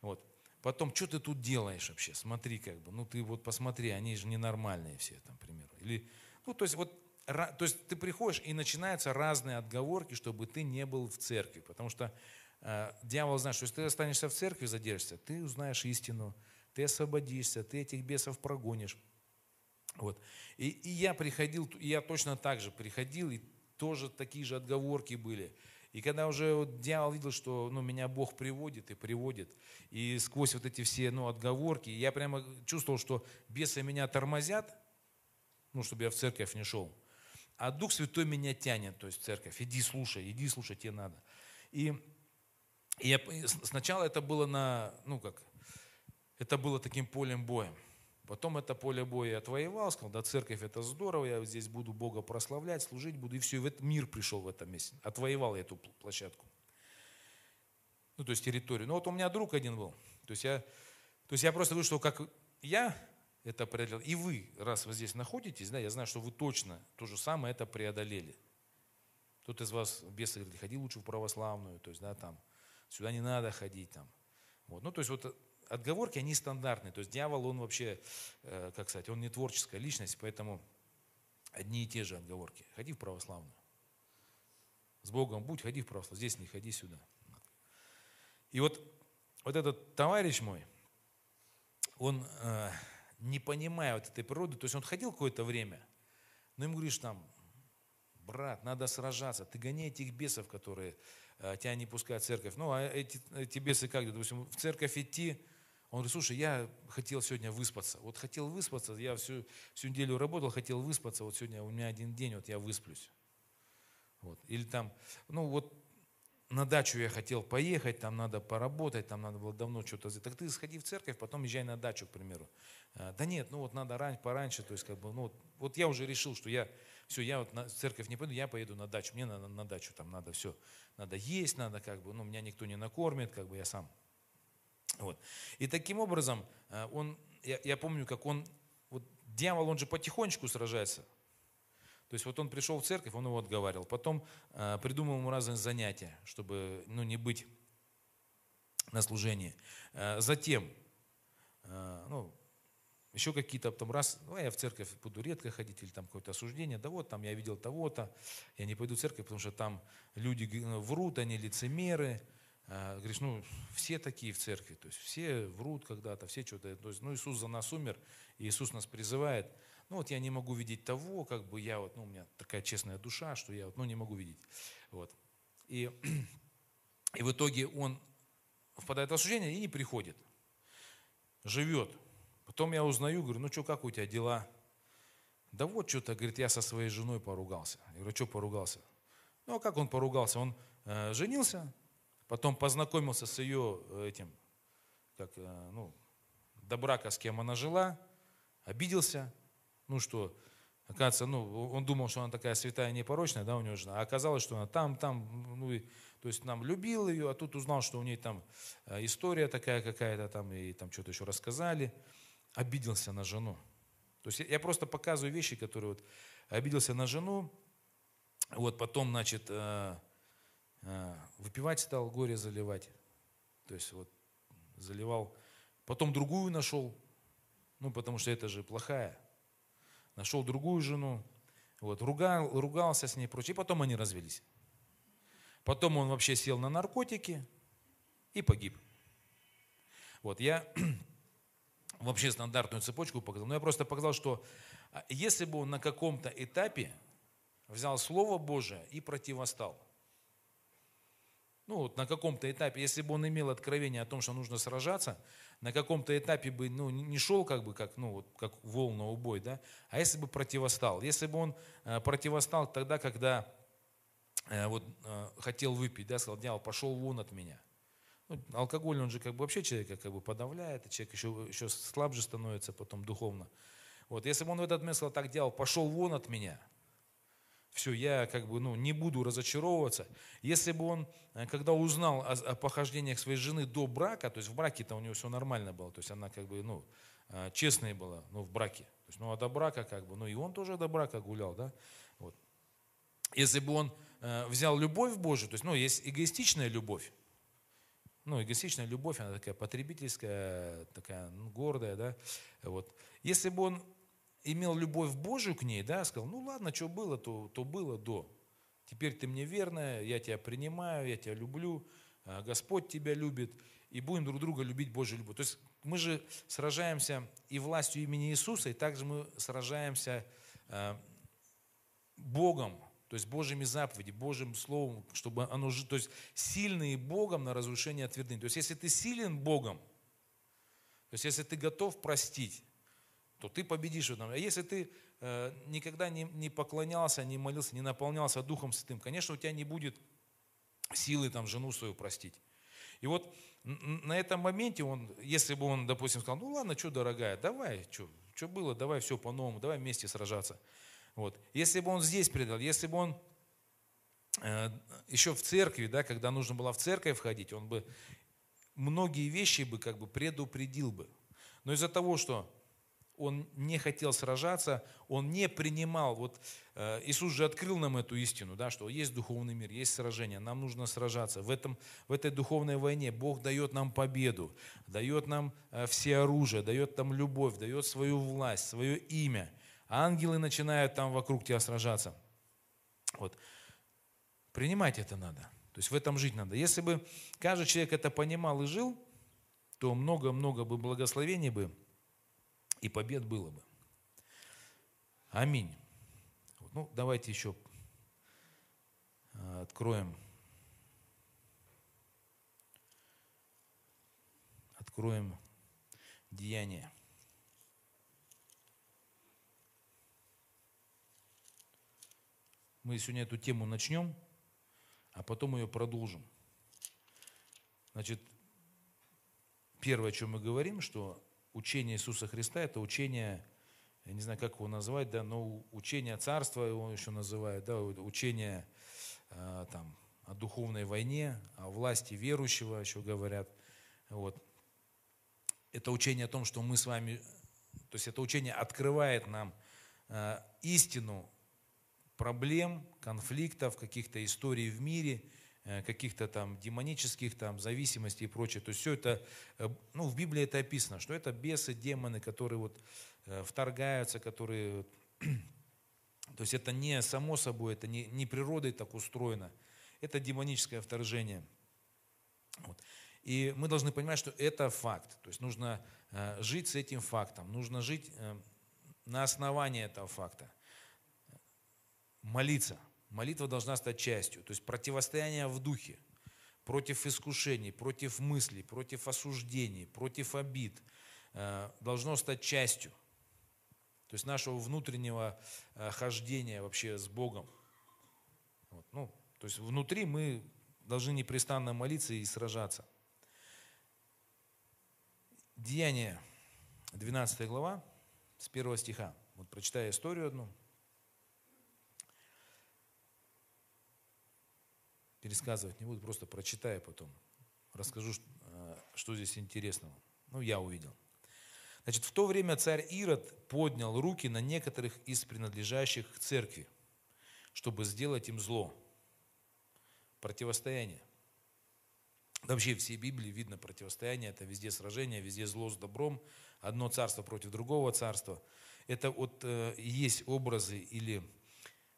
Вот. Потом, что ты тут делаешь вообще? Смотри, как бы, ну ты вот посмотри, они же ненормальные все, там, к примеру. Или, ну, то есть вот то есть ты приходишь, и начинаются разные отговорки, чтобы ты не был в церкви. Потому что э, дьявол знает, что если ты останешься в церкви, задержишься, ты узнаешь истину, ты освободишься, ты этих бесов прогонишь. Вот. И, и я приходил, и я точно так же приходил, и тоже такие же отговорки были. И когда уже вот дьявол видел, что ну, меня Бог приводит и приводит, и сквозь вот эти все ну, отговорки, я прямо чувствовал, что бесы меня тормозят, ну, чтобы я в церковь не шел а Дух Святой меня тянет, то есть церковь, иди слушай, иди слушай, тебе надо. И, и я, сначала это было на, ну как, это было таким полем боя. Потом это поле боя я отвоевал, сказал, да, церковь это здорово, я здесь буду Бога прославлять, служить буду, и все, и в этот мир пришел в этом месте. Отвоевал я эту площадку. Ну, то есть территорию. Ну, вот у меня друг один был. То есть я, то есть я просто вышел, как я это преодолел. И вы, раз вы здесь находитесь, да, я знаю, что вы точно то же самое это преодолели. Кто-то из вас бесы говорит, ходи лучше в православную, то есть, да, там, сюда не надо ходить, там. Вот. Ну, то есть, вот отговорки, они стандартные. То есть, дьявол, он вообще, э, как сказать, он не творческая личность, поэтому одни и те же отговорки. Ходи в православную. С Богом будь, ходи в православную. Здесь не ходи сюда. И вот, вот этот товарищ мой, он э, не понимая вот этой природы, то есть он ходил какое-то время, но ему говоришь там, брат, надо сражаться, ты гони этих бесов, которые э, тебя не пускают в церковь. Ну, а эти, эти бесы как, допустим, в церковь идти, он говорит, слушай, я хотел сегодня выспаться. Вот хотел выспаться, я всю, всю неделю работал, хотел выспаться, вот сегодня у меня один день, вот я высплюсь. Вот. Или там, ну вот на дачу я хотел поехать, там надо поработать, там надо было давно что-то сделать. Так ты сходи в церковь, потом езжай на дачу, к примеру. А, да нет, ну вот надо рань, пораньше, то есть как бы, ну вот, вот я уже решил, что я, все, я вот на церковь не пойду, я поеду на дачу, мне надо на дачу, там надо все, надо есть, надо как бы, ну меня никто не накормит, как бы я сам. Вот. И таким образом, а, он, я, я помню, как он, вот дьявол, он же потихонечку сражается, то есть вот он пришел в церковь, он его отговаривал. Потом э, придумал ему разные занятия, чтобы ну, не быть на служении. Э, затем, э, ну, еще какие-то там раз, ну, я в церковь буду редко ходить, или там какое-то осуждение, да вот там я видел того-то, я не пойду в церковь, потому что там люди ну, врут, они лицемеры. А, говоришь, ну, все такие в церкви, то есть все врут когда-то, все что-то, то есть, ну, Иисус за нас умер, и Иисус нас призывает. Ну, вот я не могу видеть того, как бы я вот, ну, у меня такая честная душа, что я вот, ну, не могу видеть. Вот. И, [CLEARS THROAT] и в итоге он впадает в осуждение и не приходит. Живет. Потом я узнаю, говорю, ну что, как у тебя дела? Да вот что-то, говорит, я со своей женой поругался. Я говорю, что поругался? Ну, а как он поругался? Он э, женился, потом познакомился с ее э, этим, как, э, ну, до брака, с кем она жила, обиделся, ну что, оказывается, ну, он думал, что она такая святая, непорочная, да, у него жена, а оказалось, что она там, там, ну, и, то есть нам любил ее, а тут узнал, что у нее там э, история такая какая-то там, и там что-то еще рассказали обиделся на жену. То есть я просто показываю вещи, которые вот обиделся на жену, вот потом, значит, э, э, выпивать стал, горе заливать. То есть вот заливал. Потом другую нашел, ну потому что это же плохая. Нашел другую жену, вот, ругал, ругался с ней и прочее. И потом они развелись. Потом он вообще сел на наркотики и погиб. Вот, я [CLEARS THROAT] вообще стандартную цепочку показал, но я просто показал, что а, если бы он на каком-то этапе взял Слово Божие и противостал, ну вот на каком-то этапе, если бы он имел откровение о том, что нужно сражаться, на каком-то этапе бы ну, не шел как бы как, ну, вот, как волна убой, да, а если бы противостал, если бы он э, противостал тогда, когда э, вот, э, хотел выпить, да, сказал, дьявол, пошел вон от меня – ну, алкоголь, он же как бы вообще человека как бы подавляет, человек еще, еще слабже становится потом духовно. Вот, если бы он в этот момент сказал, так делал, пошел вон от меня, все, я как бы ну, не буду разочаровываться. Если бы он, э, когда узнал о, о похождениях своей жены до брака, то есть в браке-то у него все нормально было, то есть она как бы, ну, э, честная была, ну, в браке. То есть, ну, а до брака как бы, ну, и он тоже до брака гулял, да, вот. Если бы он э, взял любовь Божию, то есть, ну, есть эгоистичная любовь, ну, эгоистичная любовь, она такая потребительская, такая ну, гордая, да, вот. Если бы он имел любовь Божию к ней, да, сказал, ну ладно, что было, то, то было до. Теперь ты мне верная, я тебя принимаю, я тебя люблю, а, Господь тебя любит, и будем друг друга любить Божью любовь. То есть мы же сражаемся и властью имени Иисуса, и также мы сражаемся а, Богом, то есть Божьими заповедями, Божьим Словом, чтобы оно, то есть сильные Богом на разрушение твердыни. То есть если ты силен Богом, то есть если ты готов простить, то ты победишь в этом. А если ты э, никогда не, не поклонялся, не молился, не наполнялся Духом Святым, конечно, у тебя не будет силы там жену свою простить. И вот на этом моменте он, если бы он, допустим, сказал, ну ладно, что, дорогая, давай, что, что было, давай все по-новому, давай вместе сражаться. Вот. Если бы он здесь предал, если бы он э, еще в церкви, да, когда нужно было в церковь входить, он бы многие вещи бы как бы предупредил бы. Но из-за того, что он не хотел сражаться, он не принимал. Вот э, Иисус же открыл нам эту истину, да, что есть духовный мир, есть сражение, нам нужно сражаться. В, этом, в этой духовной войне Бог дает нам победу, дает нам э, все оружие, дает нам любовь, дает свою власть, свое имя ангелы начинают там вокруг тебя сражаться. Вот. Принимать это надо. То есть в этом жить надо. Если бы каждый человек это понимал и жил, то много-много бы благословений бы и побед было бы. Аминь. Ну, давайте еще а, откроем. Откроем деяние. Мы сегодня эту тему начнем, а потом ее продолжим. Значит, первое, о чем мы говорим, что учение Иисуса Христа – это учение, я не знаю, как его назвать, да, но учение царства его еще называют, да, учение э, там, о духовной войне, о власти верующего еще говорят. Вот. Это учение о том, что мы с вами, то есть это учение открывает нам э, истину проблем, конфликтов, каких-то историй в мире, каких-то там демонических там зависимостей и прочее. То есть все это, э, ну, в Библии это описано, что это бесы, демоны, которые вот э, вторгаются, которые... [CLEARS THROAT] То есть это не само собой, это не, не природой так устроено. Это демоническое вторжение. Вот. И мы должны понимать, что это факт. То есть нужно жить с этим фактом, нужно жить на основании этого факта. Молиться – Молитва должна стать частью, то есть противостояние в духе, против искушений, против мыслей, против осуждений, против обид э, должно стать частью. То есть нашего внутреннего э, хождения вообще с Богом. Вот, ну, то есть внутри мы должны непрестанно молиться и сражаться. Деяние, 12 глава, с 1 стиха. Вот прочитаю историю одну – пересказывать не буду, просто прочитаю потом. Расскажу, э, что здесь интересного. Ну, я увидел. Значит, в то время царь Ирод поднял руки на некоторых из принадлежащих к церкви, чтобы сделать им зло. Противостояние. Вообще всей Библии видно противостояние, это везде сражение, везде зло с добром, одно царство против другого царства. Это вот э, есть образы или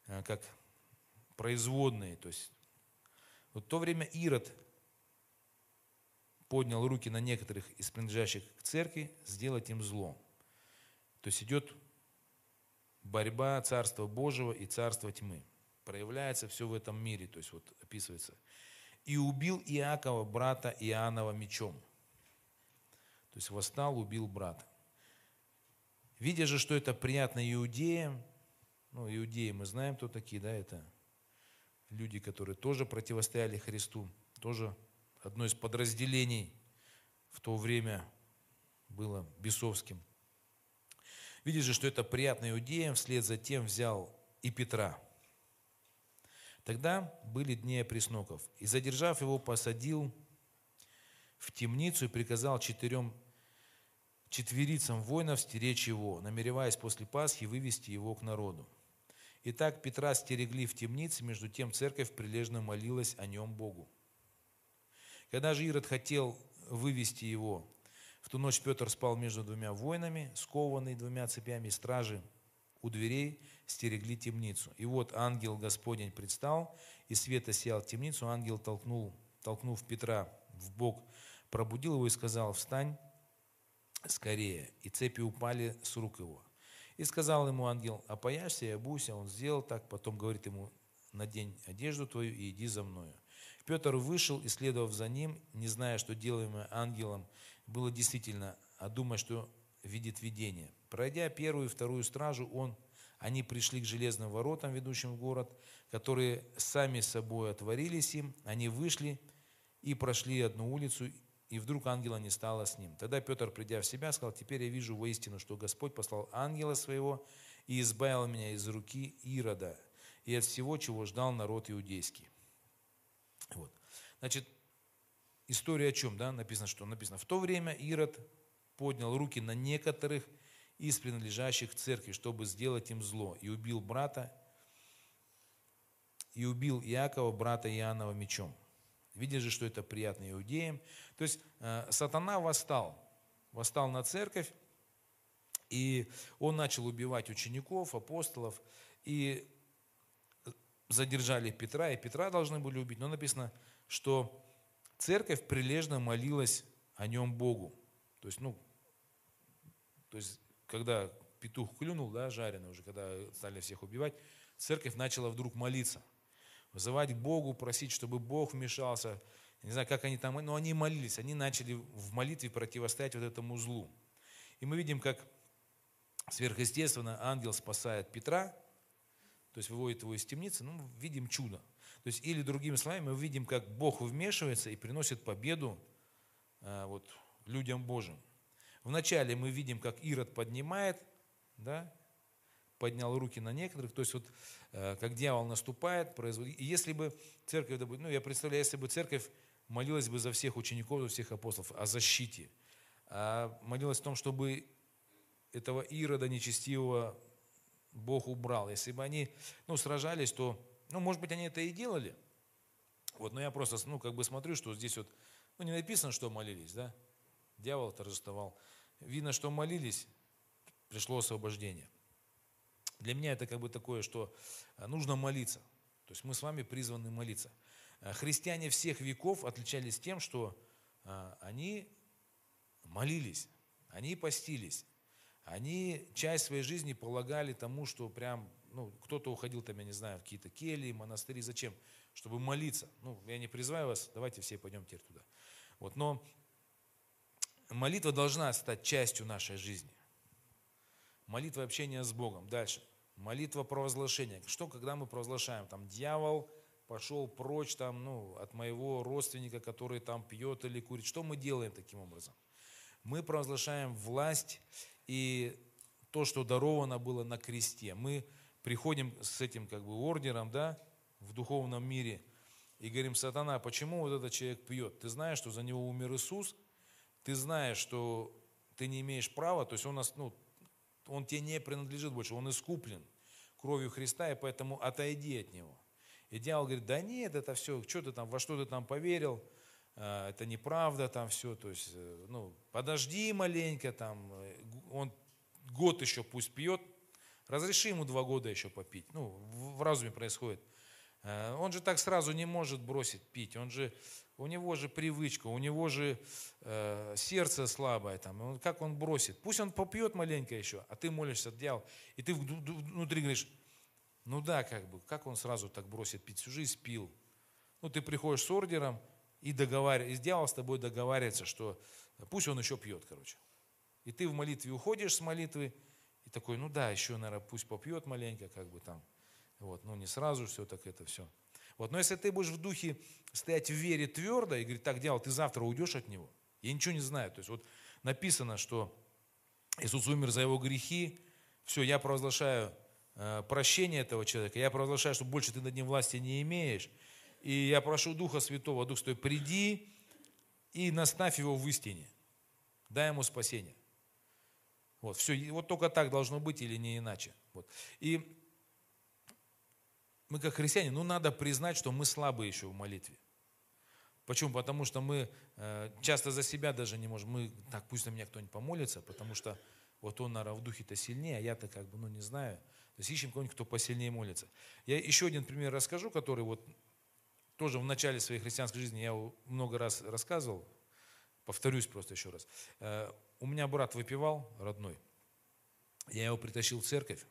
э, как производные, то есть в то время Ирод поднял руки на некоторых из принадлежащих к церкви, сделать им зло. То есть идет борьба Царства Божьего и Царства тьмы. Проявляется все в этом мире, то есть вот описывается. И убил Иакова, брата Иоаннова, мечом. То есть восстал, убил брата. Видя же, что это приятно иудеям, ну, иудеи мы знаем, кто такие, да, это люди, которые тоже противостояли Христу, тоже одно из подразделений в то время было бесовским. Видишь же, что это приятно иудеям, вслед за тем взял и Петра. Тогда были дни опресноков, и, задержав его, посадил в темницу и приказал четырем четверицам воинов стеречь его, намереваясь после Пасхи вывести его к народу. Итак, Петра стерегли в темнице, между тем церковь прилежно молилась о нем Богу. Когда же Ирод хотел вывести его, в ту ночь Петр спал между двумя воинами, скованный двумя цепями стражи у дверей стерегли темницу. И вот ангел Господень предстал, и свет осиял темницу. Ангел толкнул, толкнув Петра в бок, пробудил его и сказал, встань скорее. И цепи упали с рук его. И сказал ему ангел, опояшься и обуйся. Он сделал так, потом говорит ему, надень одежду твою и иди за мною. Петр вышел и, следовав за ним, не зная, что делаемое ангелом было действительно, а думая, что видит видение. Пройдя первую и вторую стражу, он, они пришли к железным воротам, ведущим в город, которые сами собой отворились им. Они вышли и прошли одну улицу, и вдруг ангела не стало с ним. Тогда Петр, придя в себя, сказал, теперь я вижу воистину, что Господь послал ангела своего и избавил меня из руки Ирода и от всего, чего ждал народ иудейский. Вот. Значит, история о чем, да, написано, что написано, в то время Ирод поднял руки на некоторых из принадлежащих церкви, чтобы сделать им зло, и убил брата, и убил Иакова, брата Иоаннова, мечом. Видя же, что это приятно иудеям. То есть э, сатана восстал, восстал на церковь, и он начал убивать учеников, апостолов, и задержали Петра, и Петра должны были убить. Но написано, что церковь прилежно молилась о нем Богу. То есть, ну, то есть, когда петух клюнул, да, жареный уже, когда стали всех убивать, церковь начала вдруг молиться – вызывать к Богу, просить, чтобы Бог вмешался. Не знаю, как они там, но они молились, они начали в молитве противостоять вот этому злу. И мы видим, как сверхъестественно ангел спасает Петра, то есть выводит его из темницы, ну, видим чудо. То есть, или другими словами, мы видим, как Бог вмешивается и приносит победу а, вот, людям Божьим. Вначале мы видим, как Ирод поднимает, да, поднял руки на некоторых, то есть вот э, как дьявол наступает, производит. И если бы церковь, ну я представляю, если бы церковь молилась бы за всех учеников, за всех апостолов о защите, а молилась о том, чтобы этого Ирода нечестивого Бог убрал. Если бы они ну, сражались, то, ну, может быть, они это и делали, Вот, но я просто, ну, как бы смотрю, что здесь вот, ну, не написано, что молились, да? Дьявол торжествовал. Видно, что молились, пришло освобождение. Для меня это как бы такое, что э, нужно молиться. То есть мы с вами призваны молиться. Э, христиане всех веков отличались тем, что э, они молились, они постились, они часть своей жизни полагали тому, что прям, ну, кто-то уходил там, я не знаю, в какие-то кельи, монастыри. Зачем? Чтобы молиться. Ну, я не призываю вас, давайте все пойдем теперь туда. Вот, но молитва должна стать частью нашей жизни. Молитва общения с Богом. Дальше. Молитва провозглашения. Что, когда мы провозглашаем? Там дьявол пошел прочь там, ну, от моего родственника, который там пьет или курит. Что мы делаем таким образом? Мы провозглашаем власть и то, что даровано было на кресте. Мы приходим с этим как бы ордером, да, в духовном мире и говорим, сатана, почему вот этот человек пьет? Ты знаешь, что за него умер Иисус, ты знаешь, что ты не имеешь права, то есть он, нас, ну, он тебе не принадлежит больше, он искуплен кровью Христа, и поэтому отойди от него. И дьявол говорит, да нет, это все, что ты там, во что ты там поверил, а, это неправда там все, то есть, э, ну, подожди маленько там, э, он год еще пусть пьет, разреши ему два года еще попить, ну, в разуме происходит. Э, он же так сразу не может бросить пить, он же, у него же привычка, у него же э, сердце слабое, там, он, как он бросит? Пусть он попьет маленько еще, а ты молишься, дьявол, и ты внутри говоришь, ну да, как бы, как он сразу так бросит пить, всю жизнь пил. Ну, ты приходишь с ордером, и, договаривается, и дьявол с тобой договаривается, что пусть он еще пьет, короче. И ты в молитве уходишь с молитвы, и такой, ну да, еще, наверное, пусть попьет маленько, как бы там. Вот, ну не сразу все так это все. Вот, но если ты будешь в духе стоять в вере твердо и говорить, так, дьявол, ты завтра уйдешь от него, я ничего не знаю. То есть вот написано, что Иисус умер за его грехи, все, я провозглашаю э, прощение этого человека, я провозглашаю, что больше ты над ним власти не имеешь, и я прошу Духа Святого, Дух Святой, приди и наставь его в истине. Дай ему спасение. Вот, все, вот только так должно быть или не иначе. Вот. И мы как христиане, ну надо признать, что мы слабы еще в молитве. Почему? Потому что мы э, часто за себя даже не можем. Мы, так, пусть на меня кто-нибудь помолится, потому что вот он, наверное, в духе-то сильнее, а я-то как бы, ну не знаю. То есть ищем кого-нибудь, кто посильнее молится. Я еще один пример расскажу, который вот тоже в начале своей христианской жизни я много раз рассказывал, повторюсь просто еще раз. Э, у меня брат выпивал, родной, я его притащил в церковь,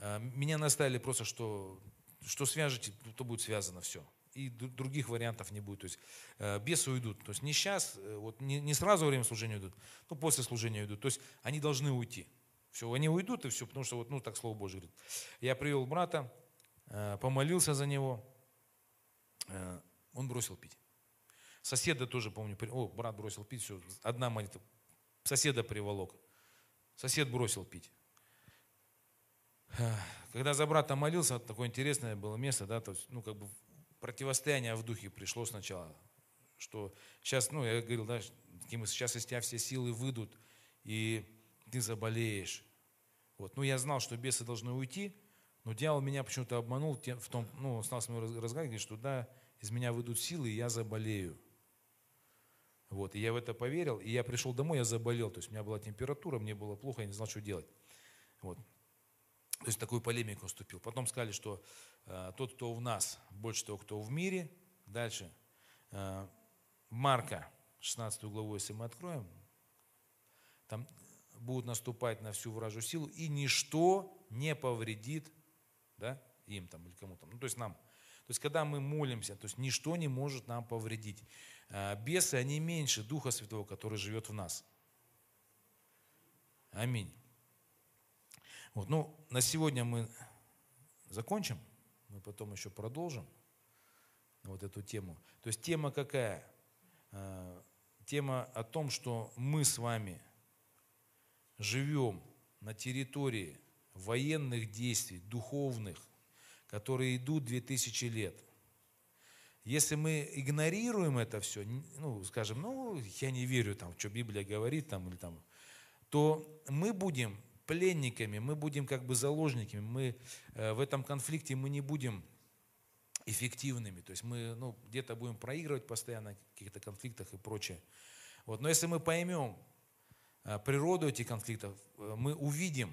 меня наставили просто, что, что свяжете, то будет связано все. И других вариантов не будет. То есть э, бесы уйдут. То есть не сейчас, вот не, не сразу во время служения уйдут, но после служения уйдут. То есть они должны уйти. Все, они уйдут и все, потому что вот, ну так Слово Божье говорит. Я привел брата, помолился за него, Э, он бросил пить. Соседа тоже, помню, о, брат бросил пить, все, одна молитва. Соседа приволок. Сосед бросил пить. [SIGHS] Когда за брата молился, такое интересное было место, да, то есть, ну, как бы противостояние в духе пришло сначала, что сейчас, ну, я говорил, да, сейчас из тебя все силы выйдут, и ты заболеешь. Вот. Ну, я знал, что бесы должны уйти, но дьявол меня почему-то обманул в том, ну, он стал с мной разговаривать, что да, из меня выйдут силы, и я заболею. Вот, и я в это поверил, и я пришел домой, я заболел, то есть у меня была температура, мне было плохо, я не знал, что делать. Вот. То есть такую полемику вступил. Потом сказали, что э, тот, кто в нас, больше того, кто в мире. Дальше. Э, Марка, 16 главу, если мы откроем, там будут наступать на всю вражью силу, и ничто не повредит да, им там или кому-то. Ну, то есть нам. То есть, когда мы молимся, то есть ничто не может нам повредить. А, бесы, они меньше Духа Святого, который живет в нас. Аминь. Вот, ну, на сегодня мы закончим, мы потом еще продолжим вот эту тему. То есть тема какая? А, тема о том, что мы с вами живем на территории военных действий, духовных, которые идут 2000 лет. Если мы игнорируем это все, ну, скажем, ну, я не верю, там, что Библия говорит, там, или там, то мы будем пленниками, мы будем как бы заложниками, мы э, в этом конфликте мы не будем эффективными. То есть мы ну, где-то будем проигрывать постоянно в каких-то конфликтах и прочее. Вот. Но если мы поймем а, природу этих конфликтов, э, мы увидим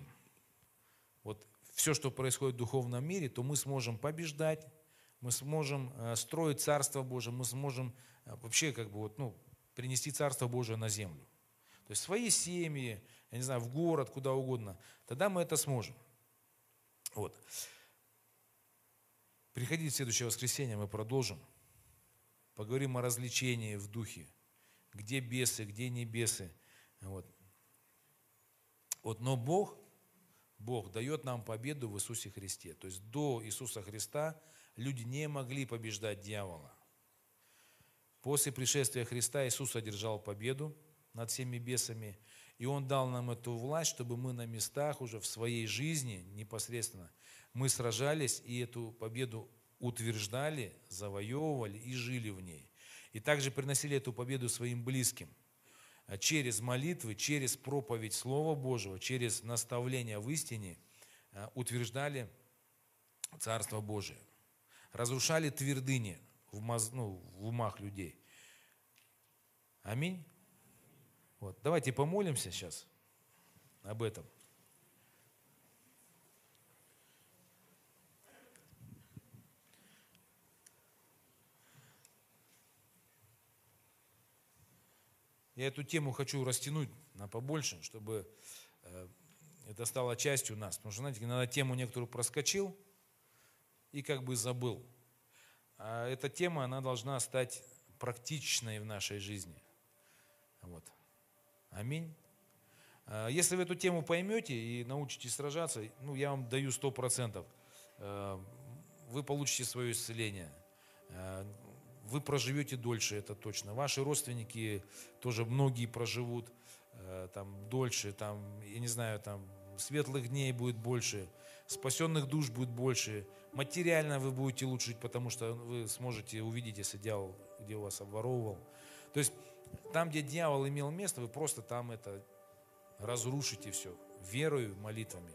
вот все, что происходит в духовном мире, то мы сможем побеждать, мы сможем э, строить Царство Божие, мы сможем э, вообще как бы вот, ну, принести Царство Божие на землю. То есть свои семьи, я не знаю, в город, куда угодно. Тогда мы это сможем. Вот. Приходите в следующее воскресенье, мы продолжим. Поговорим о развлечении в духе. Где бесы, где не бесы. Вот. Вот, но Бог, Бог дает нам победу в Иисусе Христе. То есть до Иисуса Христа люди не могли побеждать дьявола. После пришествия Христа Иисус одержал победу над всеми бесами, и Он дал нам эту власть, чтобы мы на местах уже в своей жизни непосредственно мы сражались и эту победу утверждали, завоевывали и жили в ней. И также приносили эту победу своим близким а через молитвы, через проповедь Слова Божьего, через наставление в истине а, утверждали Царство Божие. Разрушали твердыни в, моз, ну, в умах людей. Аминь. Вот. Давайте помолимся сейчас об этом. Я эту тему хочу растянуть на побольше, чтобы э, это стало частью нас. Потому что, знаете, иногда тему некоторую проскочил и как бы забыл. А эта тема, она должна стать практичной в нашей жизни. Вот. Аминь. А если вы эту тему поймете и научитесь сражаться, ну, я вам даю сто процентов, э, вы получите свое исцеление. Э, вы проживете дольше, это точно. Ваши родственники тоже многие проживут там дольше, там, я не знаю, там светлых дней будет больше, спасенных душ будет больше, материально вы будете лучше потому что вы сможете увидеть, если дьявол, где у вас обворовывал. То есть там, где дьявол имел место, вы просто там это разрушите все верою, молитвами.